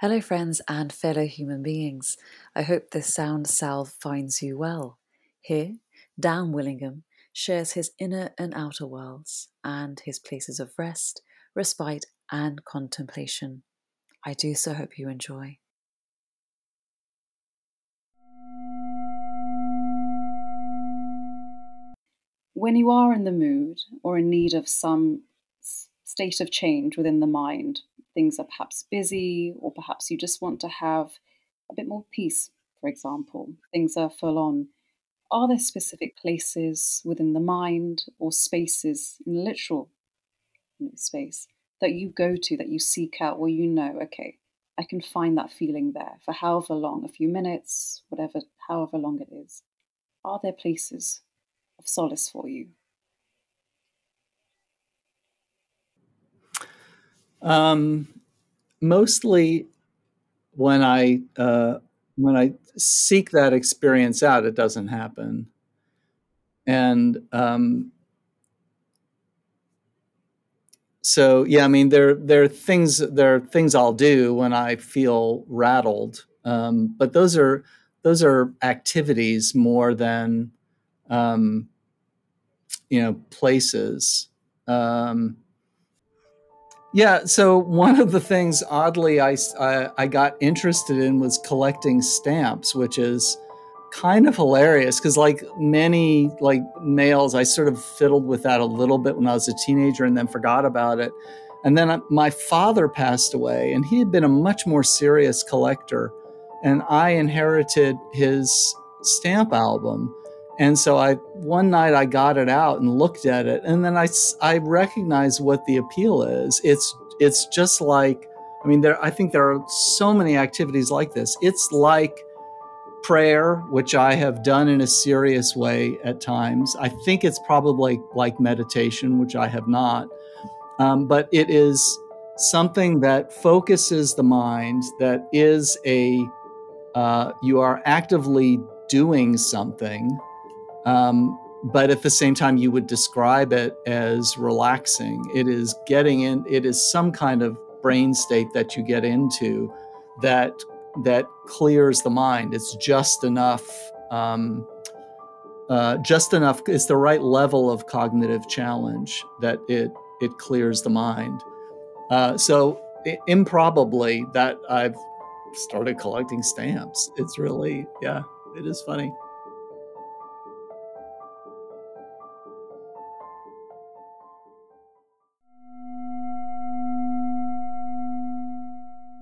Hello, friends and fellow human beings. I hope this sound salve finds you well. Here, Dan Willingham shares his inner and outer worlds and his places of rest, respite, and contemplation. I do so hope you enjoy. When you are in the mood or in need of some state of change within the mind, things are perhaps busy, or perhaps you just want to have a bit more peace, for example, things are full on. Are there specific places within the mind or spaces in literal space that you go to, that you seek out, where you know, okay, I can find that feeling there for however long, a few minutes, whatever, however long it is? Are there places of solace for you? Um, mostly when I uh, when I seek that experience out, it doesn't happen. And um, so, yeah, I mean, there there are things there are things I'll do when I feel rattled, um, but those are those are activities more than um, you know places. Um, yeah. So one of the things, oddly, I, I, got interested in was collecting stamps, which is kind of hilarious because, like many like males, I sort of fiddled with that a little bit when I was a teenager and then forgot about it. And then uh, my father passed away, and he had been a much more serious collector, and I inherited his stamp album. And so I one night I got it out and looked at it, and then I I recognized what the appeal is. It's it's just like I mean there I think there are so many activities like this. It's like prayer, which I have done in a serious way at times. I think it's probably like meditation, which I have not. Um, but it is something that focuses the mind. That is a uh, you are actively doing something um, but at the same time, you would describe it as relaxing. It is getting in, it is some kind of brain state that you get into that that clears the mind. It's just enough, um, uh, just enough. It's the right level of cognitive challenge that it it clears the mind. Uh, so improbably that I've started collecting stamps. It's really yeah, it is funny.